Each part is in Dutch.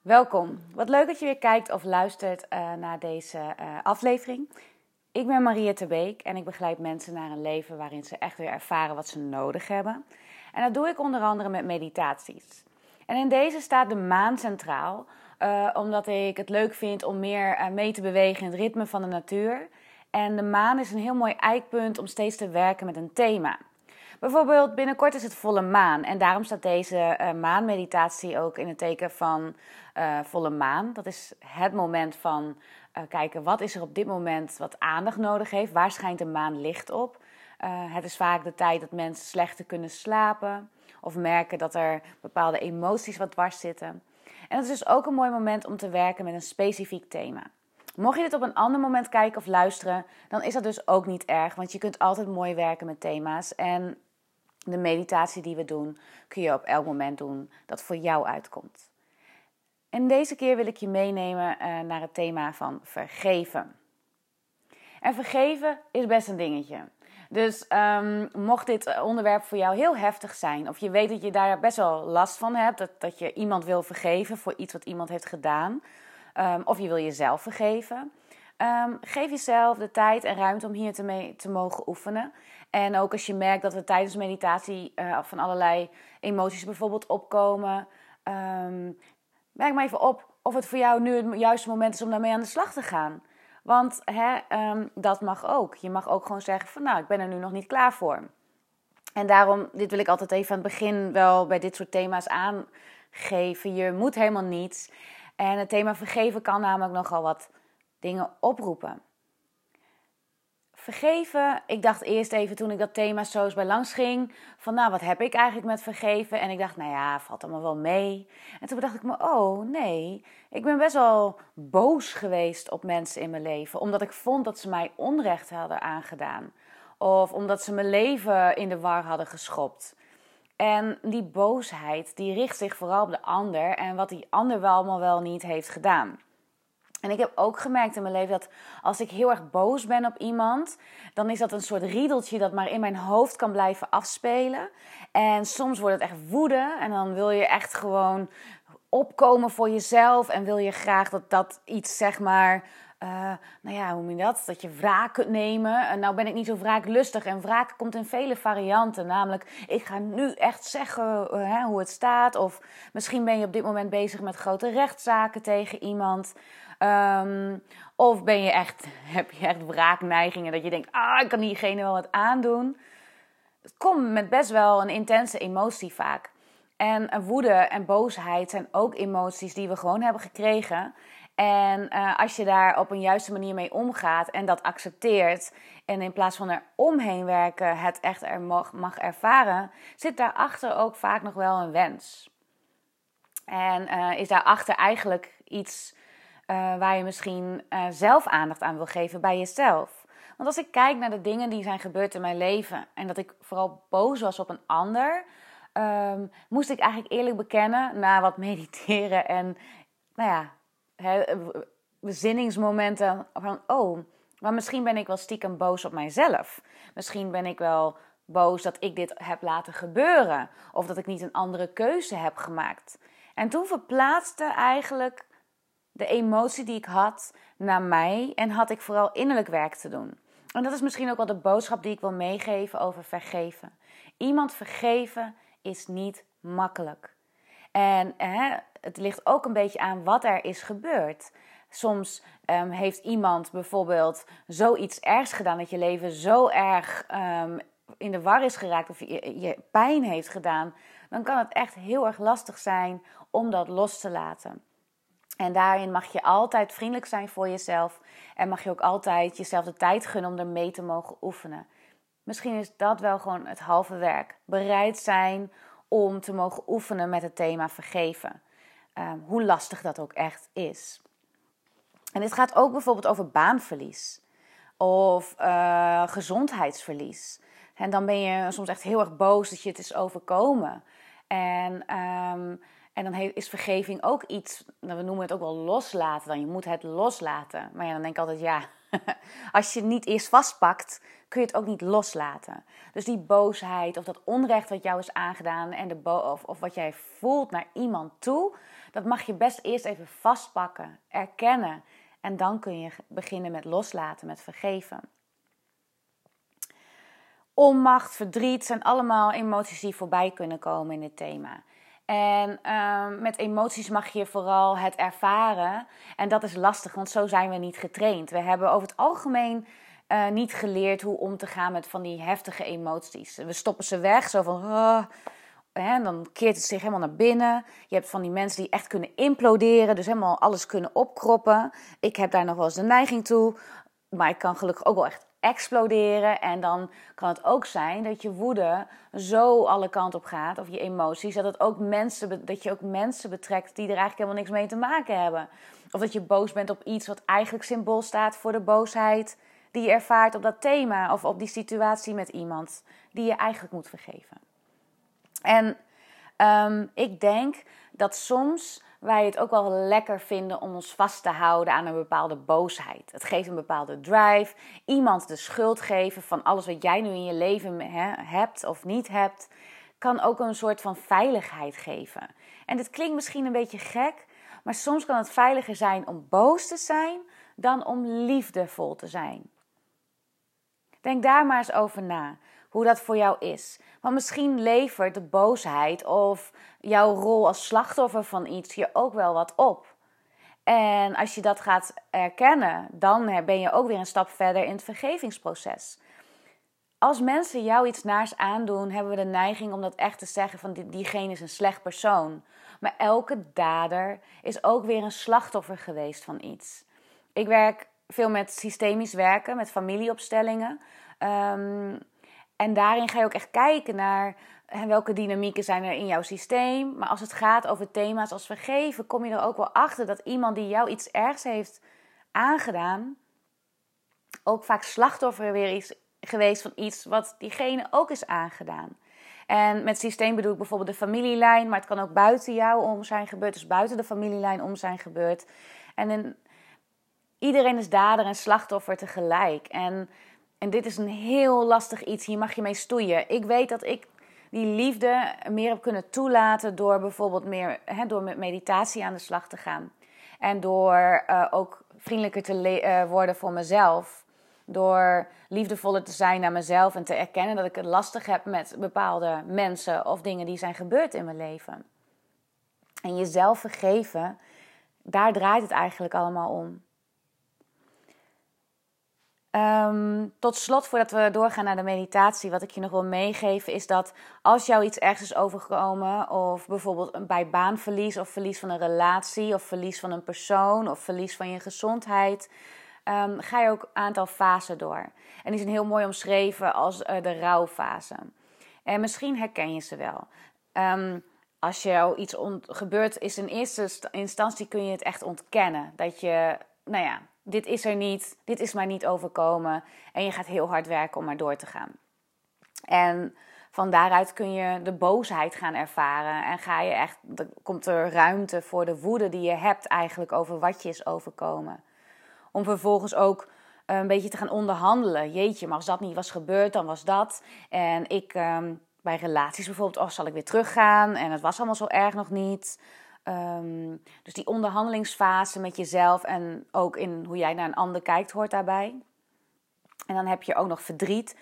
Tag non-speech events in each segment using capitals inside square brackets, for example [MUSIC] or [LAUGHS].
Welkom. Wat leuk dat je weer kijkt of luistert uh, naar deze uh, aflevering. Ik ben Mariette Beek en ik begeleid mensen naar een leven waarin ze echt weer ervaren wat ze nodig hebben. En dat doe ik onder andere met meditaties. En in deze staat de maan centraal, uh, omdat ik het leuk vind om meer mee te bewegen in het ritme van de natuur. En de maan is een heel mooi eikpunt om steeds te werken met een thema. Bijvoorbeeld binnenkort is het volle maan en daarom staat deze uh, maanmeditatie ook in het teken van uh, volle maan. Dat is het moment van uh, kijken wat is er op dit moment wat aandacht nodig heeft. Waar schijnt de maan licht op? het is vaak de tijd dat mensen slechter kunnen slapen of merken dat er bepaalde emoties wat dwars zitten. En het is dus ook een mooi moment om te werken met een specifiek thema. Mocht je dit op een ander moment kijken of luisteren, dan is dat dus ook niet erg, want je kunt altijd mooi werken met thema's. En de meditatie die we doen, kun je op elk moment doen dat voor jou uitkomt. En deze keer wil ik je meenemen uh, naar het thema van vergeven. En vergeven is best een dingetje. Dus um, mocht dit onderwerp voor jou heel heftig zijn, of je weet dat je daar best wel last van hebt, dat, dat je iemand wil vergeven voor iets wat iemand heeft gedaan, um, of je wil jezelf vergeven, um, geef jezelf de tijd en ruimte om hier te mogen oefenen. En ook als je merkt dat er tijdens meditatie uh, van allerlei emoties bijvoorbeeld opkomen, um, merk maar even op of het voor jou nu het juiste moment is om daarmee aan de slag te gaan. Want hè, um, dat mag ook. Je mag ook gewoon zeggen van nou, ik ben er nu nog niet klaar voor. En daarom, dit wil ik altijd even aan het begin wel bij dit soort thema's aangeven. Je moet helemaal niets. En het thema vergeven kan namelijk nogal wat dingen oproepen. Vergeven, ik dacht eerst even toen ik dat thema zo eens bij langs ging, van nou wat heb ik eigenlijk met vergeven? En ik dacht, nou ja, valt allemaal wel mee. En toen dacht ik me, oh nee, ik ben best wel boos geweest op mensen in mijn leven, omdat ik vond dat ze mij onrecht hadden aangedaan. Of omdat ze mijn leven in de war hadden geschopt. En die boosheid, die richt zich vooral op de ander en wat die ander wel allemaal wel niet heeft gedaan. En ik heb ook gemerkt in mijn leven dat als ik heel erg boos ben op iemand, dan is dat een soort riedeltje dat maar in mijn hoofd kan blijven afspelen. En soms wordt het echt woede en dan wil je echt gewoon opkomen voor jezelf en wil je graag dat dat iets zeg maar uh, nou ja, hoe noem je dat? Dat je wraak kunt nemen. En nou ben ik niet zo wraaklustig. En wraak komt in vele varianten. Namelijk, ik ga nu echt zeggen hè, hoe het staat. Of misschien ben je op dit moment bezig met grote rechtszaken tegen iemand. Um, of ben je echt, [LAUGHS] heb je echt wraakneigingen dat je denkt, ah, ik kan diegene wel wat aandoen. Het komt met best wel een intense emotie vaak. En woede en boosheid zijn ook emoties die we gewoon hebben gekregen. En uh, als je daar op een juiste manier mee omgaat en dat accepteert, en in plaats van er omheen werken, het echt er mag, mag ervaren, zit daarachter ook vaak nog wel een wens. En uh, is daarachter eigenlijk iets uh, waar je misschien zelf aandacht aan wil geven bij jezelf. Want als ik kijk naar de dingen die zijn gebeurd in mijn leven en dat ik vooral boos was op een ander, um, moest ik eigenlijk eerlijk bekennen na wat [LAUGHS] mediteren en nou ja, bezinningsmomenten van, oh, maar misschien ben ik wel stiekem boos op mijzelf. Misschien ben ik wel boos dat ik dit heb laten gebeuren. Of dat ik niet een andere keuze heb gemaakt. En toen verplaatste eigenlijk de emotie die ik had naar mij en had ik vooral innerlijk werk te doen. En dat is misschien ook wel de boodschap die ik wil meegeven over vergeven. Iemand vergeven is niet makkelijk. En hè, het ligt ook een beetje aan wat er is gebeurd. Soms um, heeft iemand bijvoorbeeld zoiets ergs gedaan dat je leven zo erg um, in de war is geraakt of je pijn heeft gedaan. Dan kan het echt heel erg lastig zijn om dat los te laten. En daarin mag je altijd vriendelijk zijn voor jezelf. En mag je ook altijd jezelf de tijd gunnen om er mee te mogen oefenen. Misschien is dat wel gewoon het halve werk. Bereid zijn om te mogen oefenen met het thema vergeven. Um, hoe lastig dat ook echt is. En dit gaat ook bijvoorbeeld over baanverlies of uh, gezondheidsverlies. En dan ben je soms echt heel erg boos dat je het is overkomen. En um, En dan is vergeving ook iets, nou, we noemen het ook wel loslaten dan. Je moet het loslaten. Maar ja, dan denk ik altijd, ja, [LAUGHS] als je het niet eerst vastpakt, kun je het ook niet loslaten. Dus die boosheid of dat onrecht wat jou is aangedaan en de of, of wat jij voelt naar iemand toe, dat mag je best eerst even vastpakken, erkennen. En dan kun je beginnen met loslaten, met vergeven. Onmacht, verdriet zijn allemaal emoties die voorbij kunnen komen in dit thema. En ehm, met emoties mag je vooral het ervaren. En dat is lastig, want zo zijn we niet getraind. We hebben over het algemeen uh, niet geleerd hoe om te gaan met van die heftige emoties. We stoppen ze weg, zo van. Oh, dan keert het zich helemaal naar binnen. Je hebt van die mensen die echt kunnen imploderen, dus helemaal alles kunnen opkroppen. Ik heb daar nog wel eens de neiging toe. Maar ik kan gelukkig ook wel echt exploderen. En dan kan het ook zijn dat je woede zo alle kanten op gaat, of je emoties, dat, het ook mensen, dat je ook mensen betrekt die er eigenlijk helemaal niks mee te maken hebben. Of dat je boos bent op iets wat eigenlijk symbool staat voor de boosheid die je ervaart op dat thema of op die situatie met iemand die je eigenlijk moet vergeven. En ehm, ik denk dat soms wij het ook wel lekker vinden om ons vast te houden aan een bepaalde boosheid. Het geeft een bepaalde drive. Iemand de schuld geven van alles wat jij nu in je leven hebt of niet hebt, kan ook een soort van veiligheid geven. En dit klinkt misschien een beetje gek, maar soms kan het veiliger zijn om boos te zijn dan om liefdevol te zijn. Denk daar maar eens over na, hoe dat voor jou is. Want misschien levert de boosheid of jouw rol als slachtoffer van iets je ook wel wat op. En als je dat gaat erkennen, dan ben je ook weer een stap verder in het vergevingsproces. Als mensen jou iets naars aandoen, hebben we de neiging om dat echt te zeggen van diegene is een slecht persoon. Maar elke dader is ook weer een slachtoffer geweest van iets. Ik werk veel met systemisch werken, met familieopstellingen. Um, en daarin ga je ook echt kijken naar welke dynamieken zijn er in jouw systeem. Maar als het gaat over thema's als vergeven, kom je er ook wel achter dat iemand die jou iets ergs heeft aangedaan, ook vaak slachtoffer weer is geweest van iets wat diegene ook is aangedaan. En met systeem bedoel ik bijvoorbeeld de familielijn, maar het kan ook buiten jou om zijn gebeurd, dus buiten de familielijn om zijn gebeurd. En iedereen is dader en slachtoffer tegelijk. En en dit is een heel lastig iets. Hier mag je mee stoeien. Ik weet dat ik die liefde meer heb kunnen toelaten door bijvoorbeeld meer hè, door met meditatie aan de slag te gaan. En door uh, ook vriendelijker te uh, worden voor mezelf. Door liefdevoller te zijn naar mezelf en te erkennen dat ik het lastig heb met bepaalde mensen of dingen die zijn gebeurd in mijn leven. En jezelf vergeven, daar draait het eigenlijk allemaal om. Um, tot slot, voordat we doorgaan naar de meditatie, wat ik je nog wil meegeven, is dat als jou iets ergens is overgekomen, of bijvoorbeeld bij baanverlies, of verlies van een relatie, of verlies van een persoon, of verlies van je gezondheid, um, ga je ook een aantal fasen door. En die zijn heel mooi omschreven als uh, de rouwfase. En misschien herken je ze wel. Um, als jou iets gebeurt, is in eerste instantie kun je het echt ontkennen. Dat je, nou ja, dit is er niet, dit is maar niet overkomen. En je gaat heel hard werken om maar door te gaan. En van daaruit kun je de boosheid gaan ervaren. En ga je echt, er komt er ruimte voor de woede die je hebt eigenlijk over wat je is overkomen. Om vervolgens ook een beetje te gaan onderhandelen. Jeetje, maar als dat niet was gebeurd, dan was dat. En ik, ehm, bij relaties bijvoorbeeld, oh, zal ik weer teruggaan? En het was allemaal zo erg nog niet. Ehm, dus die onderhandelingsfase met jezelf en ook in hoe jij naar een ander kijkt, hoort daarbij. En dan heb je ook nog verdriet,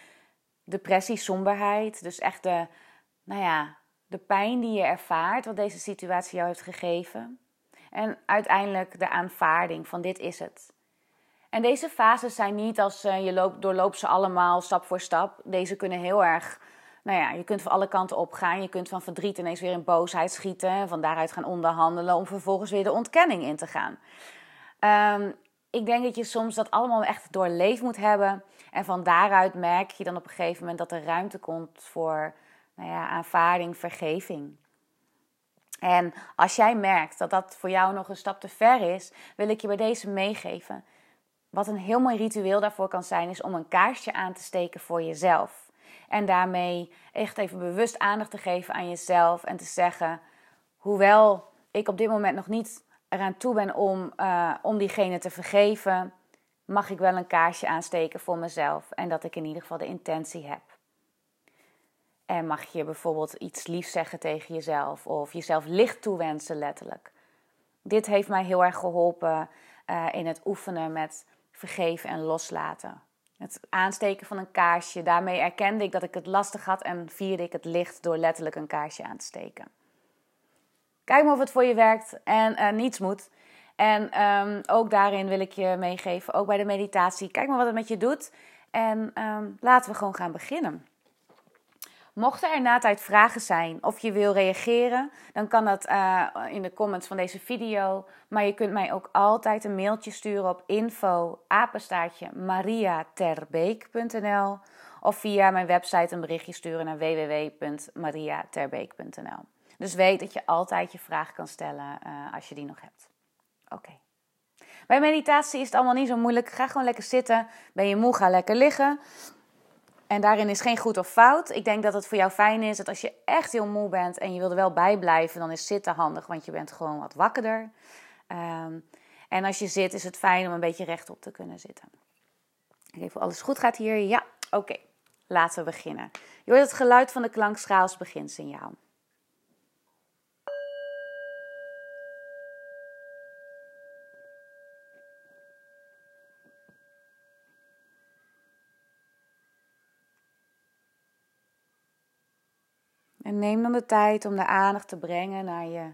depressie, somberheid. Dus echt de, nou ja, de pijn die je ervaart, wat deze situatie jou heeft gegeven. En uiteindelijk de aanvaarding van dit is het. En deze fases zijn niet als uh, je loopt, doorloopt ze allemaal stap voor stap. Deze kunnen heel erg nou ja, je kunt van alle kanten opgaan. Je kunt van verdriet ineens weer in boosheid schieten. En van daaruit gaan onderhandelen om vervolgens weer de ontkenning in te gaan. Um, ik denk dat je soms dat allemaal echt doorleefd moet hebben. En van daaruit merk je dan op een gegeven moment dat er ruimte komt voor nou ja, aanvaarding, vergeving. En als jij merkt dat dat voor jou nog een stap te ver is, wil ik je bij deze meegeven. Wat een heel mooi ritueel daarvoor kan zijn, is om een kaarsje aan te steken voor jezelf. En daarmee echt even bewust aandacht te geven aan jezelf en te zeggen: hoewel ik op dit moment nog niet eraan toe ben om, uh, om diegene te vergeven, mag ik wel een kaarsje aansteken voor mezelf en dat ik in ieder geval de intentie heb. En mag je bijvoorbeeld iets liefs zeggen tegen jezelf of jezelf licht toewensen, letterlijk. Dit heeft mij heel erg geholpen uh, in het oefenen met vergeven en loslaten. Het aansteken van een kaarsje, daarmee erkende ik dat ik het lastig had en vierde ik het licht door letterlijk een kaarsje aan te steken. Kijk maar of het voor je werkt en uh, niets moet. En um, ook daarin wil ik je meegeven, ook bij de meditatie, kijk maar wat het met je doet. En um, laten we gewoon gaan beginnen. Mochten er na tijd vragen zijn of je wil reageren, dan kan dat uh, in de comments van deze video. Maar je kunt mij ook altijd een mailtje sturen op info mariaterbeek.nl of via mijn website een berichtje sturen naar www.mariaterbeek.nl. Dus weet dat je altijd je vraag kan stellen uh, als je die nog hebt. Oké. Bij meditatie is het allemaal niet zo moeilijk. Ga gewoon lekker zitten. Ben je moe, ga lekker liggen. En daarin is geen goed of fout. Ik denk dat het voor jou fijn is dat als je echt heel moe bent en je wil er wel bij blijven, dan is zitten handig, want je bent gewoon wat wakkerder. Um, en als je zit, is het fijn om een beetje rechtop te kunnen zitten. Even of alles goed gaat hier. Ja, oké. Laten we beginnen. Je hoort het geluid van de klankschaal als beginsignaal. Neem dan de tijd om de aandacht te brengen naar je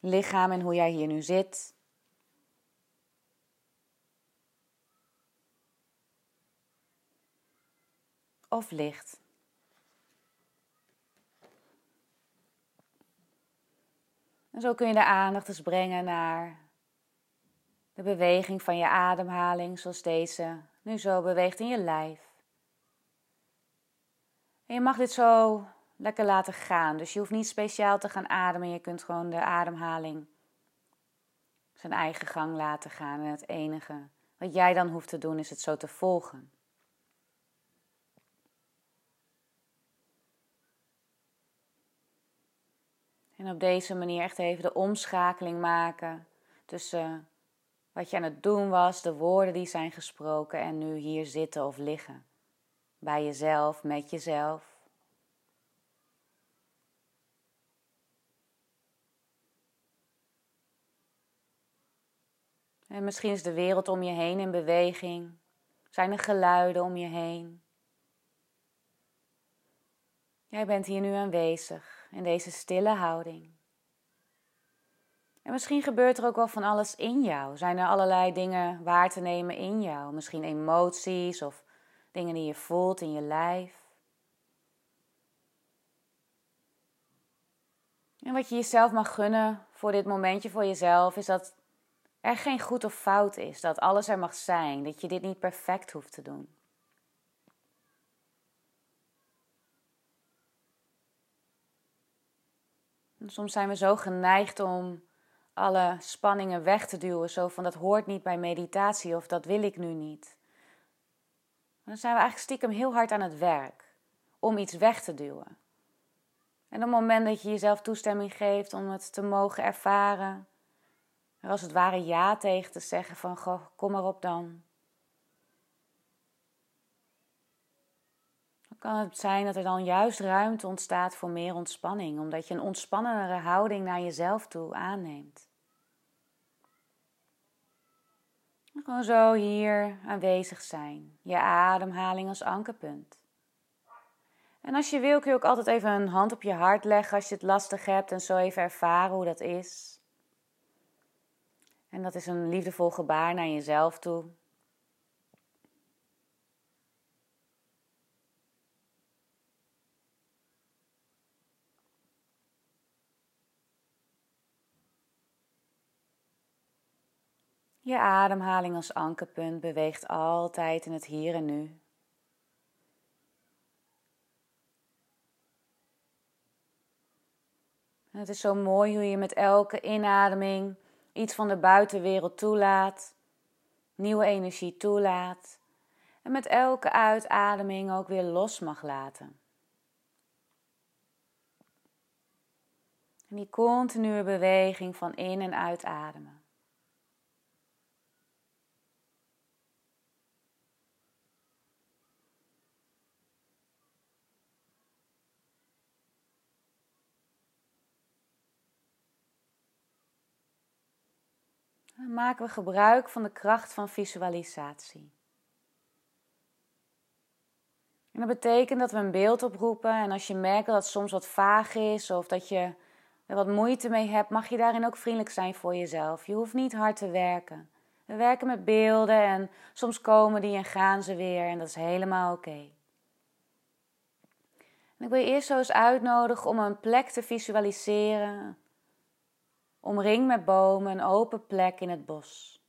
lichaam en hoe jij hier nu zit. Of ligt. En zo kun je de aandacht eens brengen naar de beweging van je ademhaling, zoals deze nu zo beweegt in je lijf. En je mag dit zo lekker laten gaan. Dus je hoeft niet speciaal te gaan ademen. Je kunt gewoon de ademhaling zijn eigen gang laten gaan. En het enige wat jij dan hoeft te doen is het zo te volgen. En op deze manier echt even de omschakeling maken tussen wat je aan het doen was, de woorden die zijn gesproken en nu hier zitten of liggen. Bij jezelf, met jezelf. En misschien is de wereld om je heen in beweging. Zijn er geluiden om je heen? Jij bent hier nu aanwezig in deze stille houding. En misschien gebeurt er ook wel van alles in jou. Zijn er allerlei dingen waar te nemen in jou? Misschien emoties of dingen die je voelt in je lijf. En wat je jezelf mag gunnen voor dit momentje voor jezelf is dat er geen goed of fout is, dat alles er mag zijn, dat je dit niet perfect hoeft te doen. soms zijn we zo geneigd om alle spanningen weg te duwen, zo van dat hoort niet bij meditatie of dat wil ik nu niet. dan zijn we eigenlijk stiekem heel hard aan het werk om iets weg te duwen. En op het moment dat je jezelf toestemming geeft om het te mogen ervaren, als het ware ja tegen te zeggen van goh, kom maar op dan. Dan kan het zijn dat er dan juist ruimte ontstaat voor meer ontspanning, omdat je een ontspannendere houding naar jezelf toe aanneemt. Gewoon zo hier aanwezig zijn, je ademhaling als ankerpunt. En als je wil kun je ook altijd even een hand op je hart leggen als je het lastig hebt en zo even ervaren hoe dat is. En dat is een liefdevol gebaar naar jezelf toe. Je ademhaling als ankerpunt beweegt altijd in het hier en nu. het is zo mooi hoe je met elke inademing iets van de buitenwereld toelaat, nieuwe energie toelaat en met elke uitademing ook weer los mag laten. En die continue beweging van in- en uitademen. Dan maken we gebruik van de kracht van visualisatie. En dat betekent dat we een beeld oproepen en als je merkt dat het soms wat vaag is of dat je er wat moeite mee hebt, mag je daarin ook vriendelijk zijn voor jezelf. Je hoeft niet hard te werken. We werken met beelden en soms komen die en gaan ze weer en dat is helemaal oké. Ik wil je eerst zo eens uitnodigen om een plek te visualiseren, Omring met bomen, een open plek in het bos.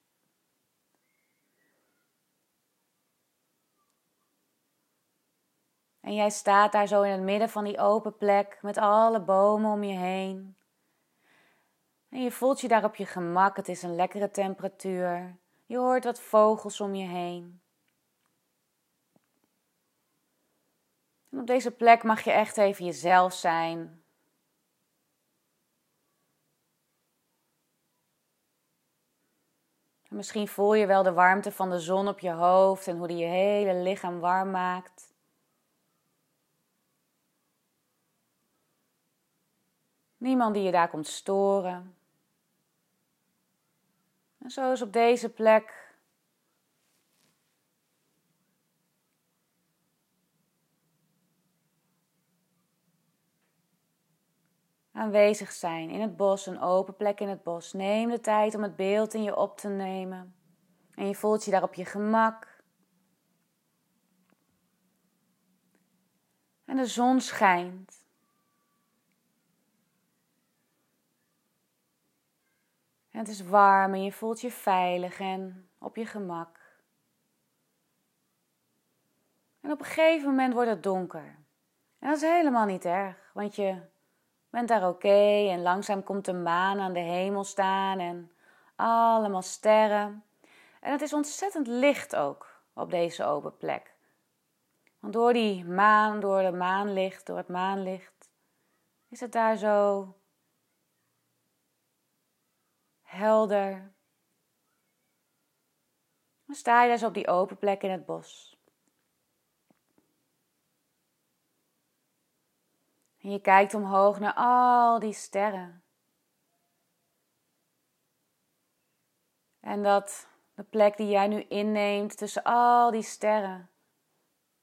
En jij staat daar zo in het midden van die open plek met alle bomen om je heen. En je voelt je daar op je gemak, het is een lekkere temperatuur. Je hoort wat vogels om je heen. En op deze plek mag je echt even jezelf zijn. Misschien voel je wel de warmte van de zon op je hoofd en hoe die je hele lichaam warm maakt. Niemand die je daar komt storen. En zo is op deze plek aanwezig zijn in het bos, een open plek in het bos. Neem de tijd om het beeld in je op te nemen. En je voelt je daar op je gemak. En de zon schijnt. En het is warm en je voelt je veilig en op je gemak. En op een gegeven moment wordt het donker. En dat is helemaal niet erg, want je bent daar oké en langzaam komt de maan aan de hemel staan en allemaal sterren. En het is ontzettend licht ook op deze open plek. Want door die maan, door de maanlicht, door het maanlicht, is het daar zo helder. Dan sta je dus op die open plek in het bos. En je kijkt omhoog naar al die sterren. En dat de plek die jij nu inneemt tussen al die sterren,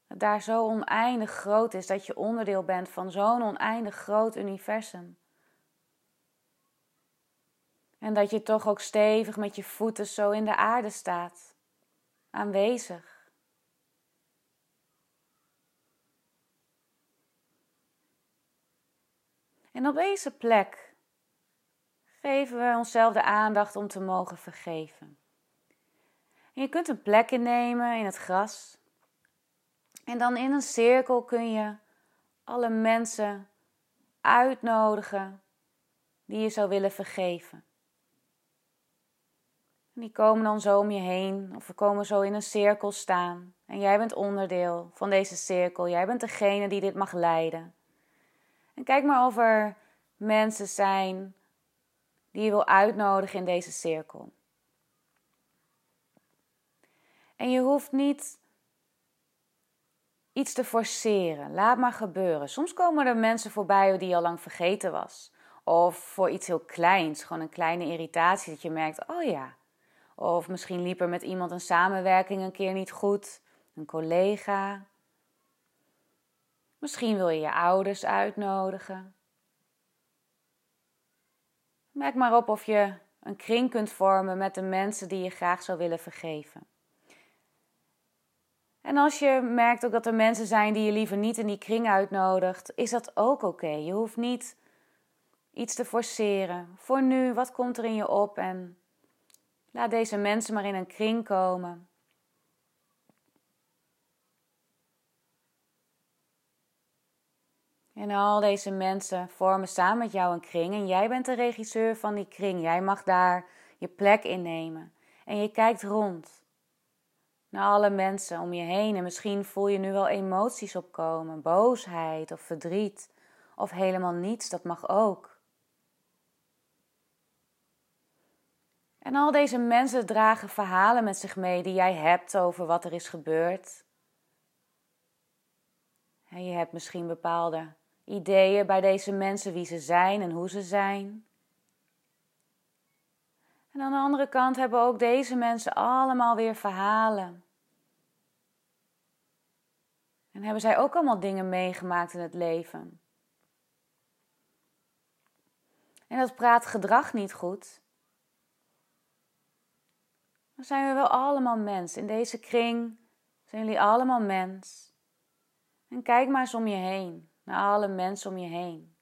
daar zo oneindig groot is dat je onderdeel bent van zo'n oneindig groot universum. En dat je toch ook stevig met je voeten zo in de aarde staat, aanwezig. En op deze plek geven we onszelf de aandacht om te mogen vergeven. En je kunt een plek innemen in het gras. En dan in een cirkel kun je alle mensen uitnodigen die je zou willen vergeven. En die komen dan zo om je heen, of we komen zo in een cirkel staan. En jij bent onderdeel van deze cirkel. Jij bent degene die dit mag leiden. En kijk maar of er mensen zijn die je wil uitnodigen in deze cirkel. En je hoeft niet iets te forceren. Laat maar gebeuren. Soms komen er mensen voorbij die je al lang vergeten was. Of voor iets heel kleins, gewoon een kleine irritatie dat je merkt, oh ja. Of misschien liep er met iemand een samenwerking een keer niet goed, een collega. Misschien wil je je ouders uitnodigen. Merk maar op of je een kring kunt vormen met de mensen die je graag zou willen vergeven. En als je merkt ook dat er mensen zijn die je liever niet in die kring uitnodigt, is dat ook oké. Je hoeft niet iets te forceren. Voor nu, wat komt er in je op en laat deze mensen maar in een kring komen. En al deze mensen vormen samen met jou een kring en jij bent de regisseur van die kring. Jij mag daar je plek innemen. En je kijkt rond naar alle mensen om je heen en misschien voel je nu wel emoties opkomen, boosheid of verdriet of helemaal niets, dat mag ook. En al deze mensen dragen verhalen met zich mee die jij hebt over wat er is gebeurd. En je hebt misschien bepaalde ideeën bij deze mensen wie ze zijn en hoe ze zijn. En aan de andere kant hebben ook deze mensen allemaal weer verhalen. En hebben zij ook allemaal dingen meegemaakt in het leven. En dat praat gedrag niet goed. Dan zijn we wel allemaal mens. In deze kring zijn jullie allemaal mens. En kijk maar eens om je heen, naar alle mensen om je heen.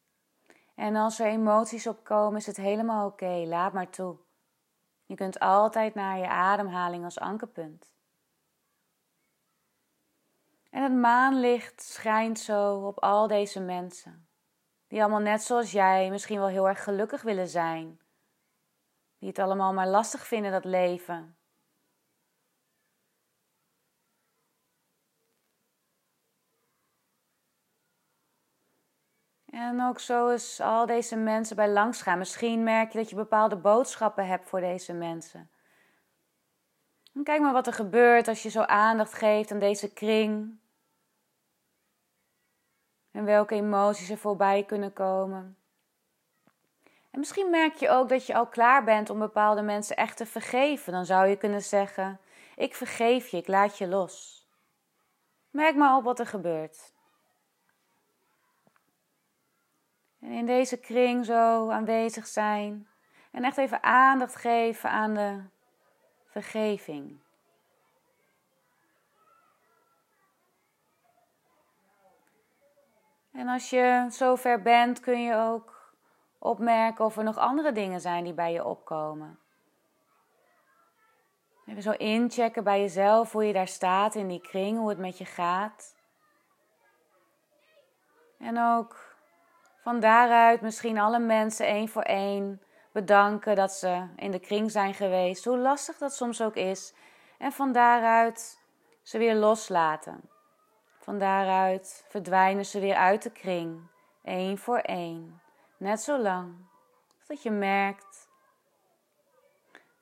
En als er emoties opkomen, is het helemaal oké. Laat maar toe. Je kunt altijd naar je ademhaling als ankerpunt. En het maanlicht schijnt zo op al deze mensen, die allemaal net zoals jij misschien wel heel erg gelukkig willen zijn, die het allemaal maar lastig vinden, dat leven. En ook zo is al deze mensen bij langs gaan. Misschien merk je dat je bepaalde boodschappen hebt voor deze mensen. En kijk maar wat er gebeurt als je zo aandacht geeft aan deze kring. En welke emoties er voorbij kunnen komen. En misschien merk je ook dat je al klaar bent om bepaalde mensen echt te vergeven. Dan zou je kunnen zeggen: Ik vergeef je, ik laat je los. Merk maar op wat er gebeurt. En in deze kring zo aanwezig zijn. En echt even aandacht geven aan de vergeving. En als je zover bent, kun je ook opmerken of er nog andere dingen zijn die bij je opkomen. Even zo inchecken bij jezelf hoe je daar staat in die kring, hoe het met je gaat. En ook van daaruit misschien alle mensen één voor één bedanken dat ze in de kring zijn geweest, hoe lastig dat soms ook is. En van daaruit ze weer loslaten. Van daaruit verdwijnen ze weer uit de kring, één voor één, net zo lang dat je merkt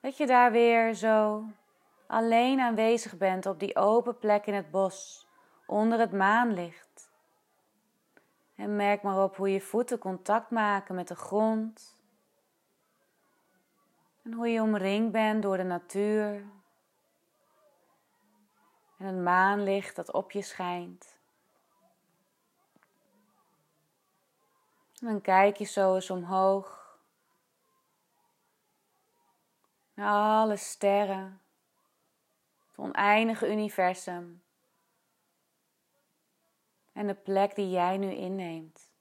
dat je daar weer zo alleen aanwezig bent op die open plek in het bos, onder het maanlicht. En merk maar op hoe je voeten contact maken met de grond. En hoe je omringd bent door de natuur. En het maanlicht dat op je schijnt. En dan kijk je zo eens omhoog. Naar alle sterren. Het oneindige universum en de plek die jij nu inneemt.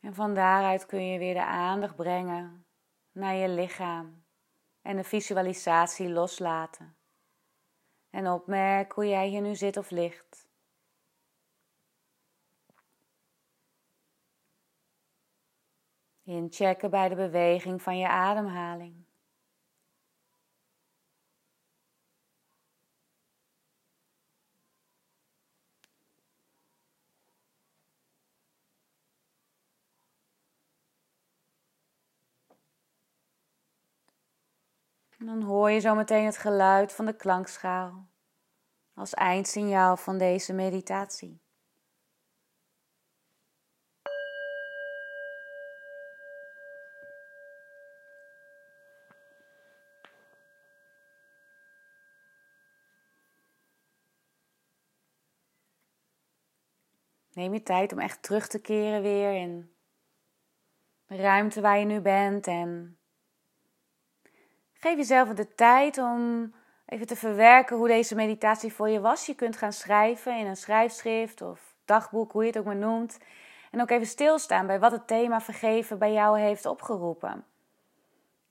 En van daaruit kun je weer de aandacht brengen naar je lichaam en de visualisatie loslaten. En opmerk hoe jij hier nu zit of ligt. Inchecken bij de beweging van je ademhaling. En dan hoor je zo meteen het geluid van de klankschaal als eindsignaal van deze meditatie. Neem je tijd om echt terug te keren weer in de ruimte waar je nu bent en Geef jezelf de tijd om even te verwerken hoe deze meditatie voor je was. Je kunt gaan schrijven in een schrijfschrift of dagboek, hoe je het ook maar noemt. En ook even stilstaan bij wat het thema vergeven bij jou heeft opgeroepen.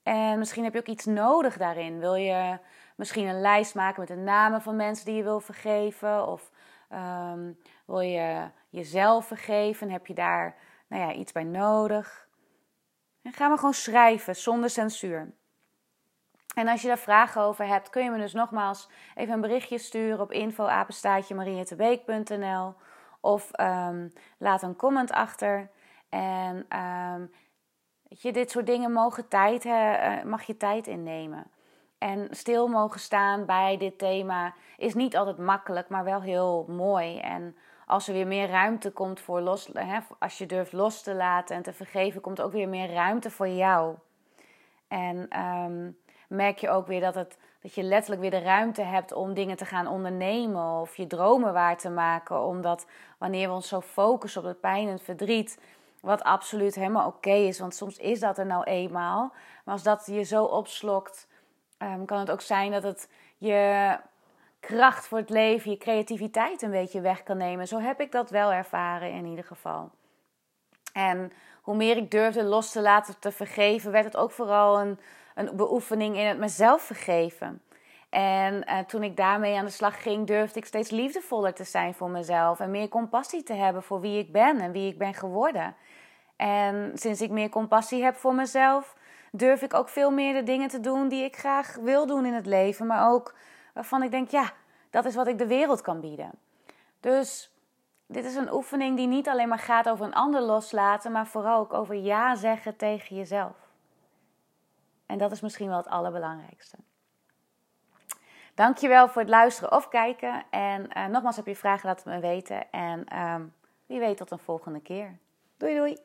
En misschien heb je ook iets nodig daarin. Wil je misschien een lijst maken met de namen van mensen die je wil vergeven? Of ehm, wil je jezelf vergeven? Heb je daar nou ja, iets bij nodig? En ga maar gewoon schrijven zonder censuur. En als je daar vragen over hebt, kun je me dus nogmaals even een berichtje sturen op info@mariettebeek.nl of um, laat een comment achter. En um, je, dit soort dingen mogen tijd, uh, mag je tijd innemen. En stil mogen staan bij dit thema is niet altijd makkelijk, maar wel heel mooi. En als er weer meer ruimte komt voor los, hè, als je durft los te laten en te vergeven, komt ook weer meer ruimte voor jou. En ehm, merk je ook weer dat, het, dat je letterlijk weer de ruimte hebt om dingen te gaan ondernemen of je dromen waar te maken. Omdat wanneer we ons zo focussen op het pijn en verdriet, wat absoluut helemaal oké is, want soms is dat er nou eenmaal. Maar als dat je zo opslokt, ehm, kan het ook zijn dat het je kracht voor het leven, je creativiteit een beetje weg kan nemen. Zo heb ik dat wel ervaren in ieder geval. En hoe meer ik durfde los te laten te vergeven, werd het ook vooral een, een beoefening in het mezelf vergeven. En uh, toen ik daarmee aan de slag ging, durfde ik steeds liefdevoller te zijn voor mezelf. En meer compassie te hebben voor wie ik ben en wie ik ben geworden. En sinds ik meer compassie heb voor mezelf, durf ik ook veel meer de dingen te doen die ik graag wil doen in het leven. Maar ook waarvan ik denk, ja, dat is wat ik de wereld kan bieden. Dus dit is een oefening die niet alleen maar gaat over een ander loslaten, maar vooral ook over ja zeggen tegen jezelf. En dat is misschien wel het allerbelangrijkste. Dankjewel voor het luisteren of kijken. En uh, nogmaals, heb je vragen, laat het me weten. En uh, wie weet tot een volgende keer. Doei doei!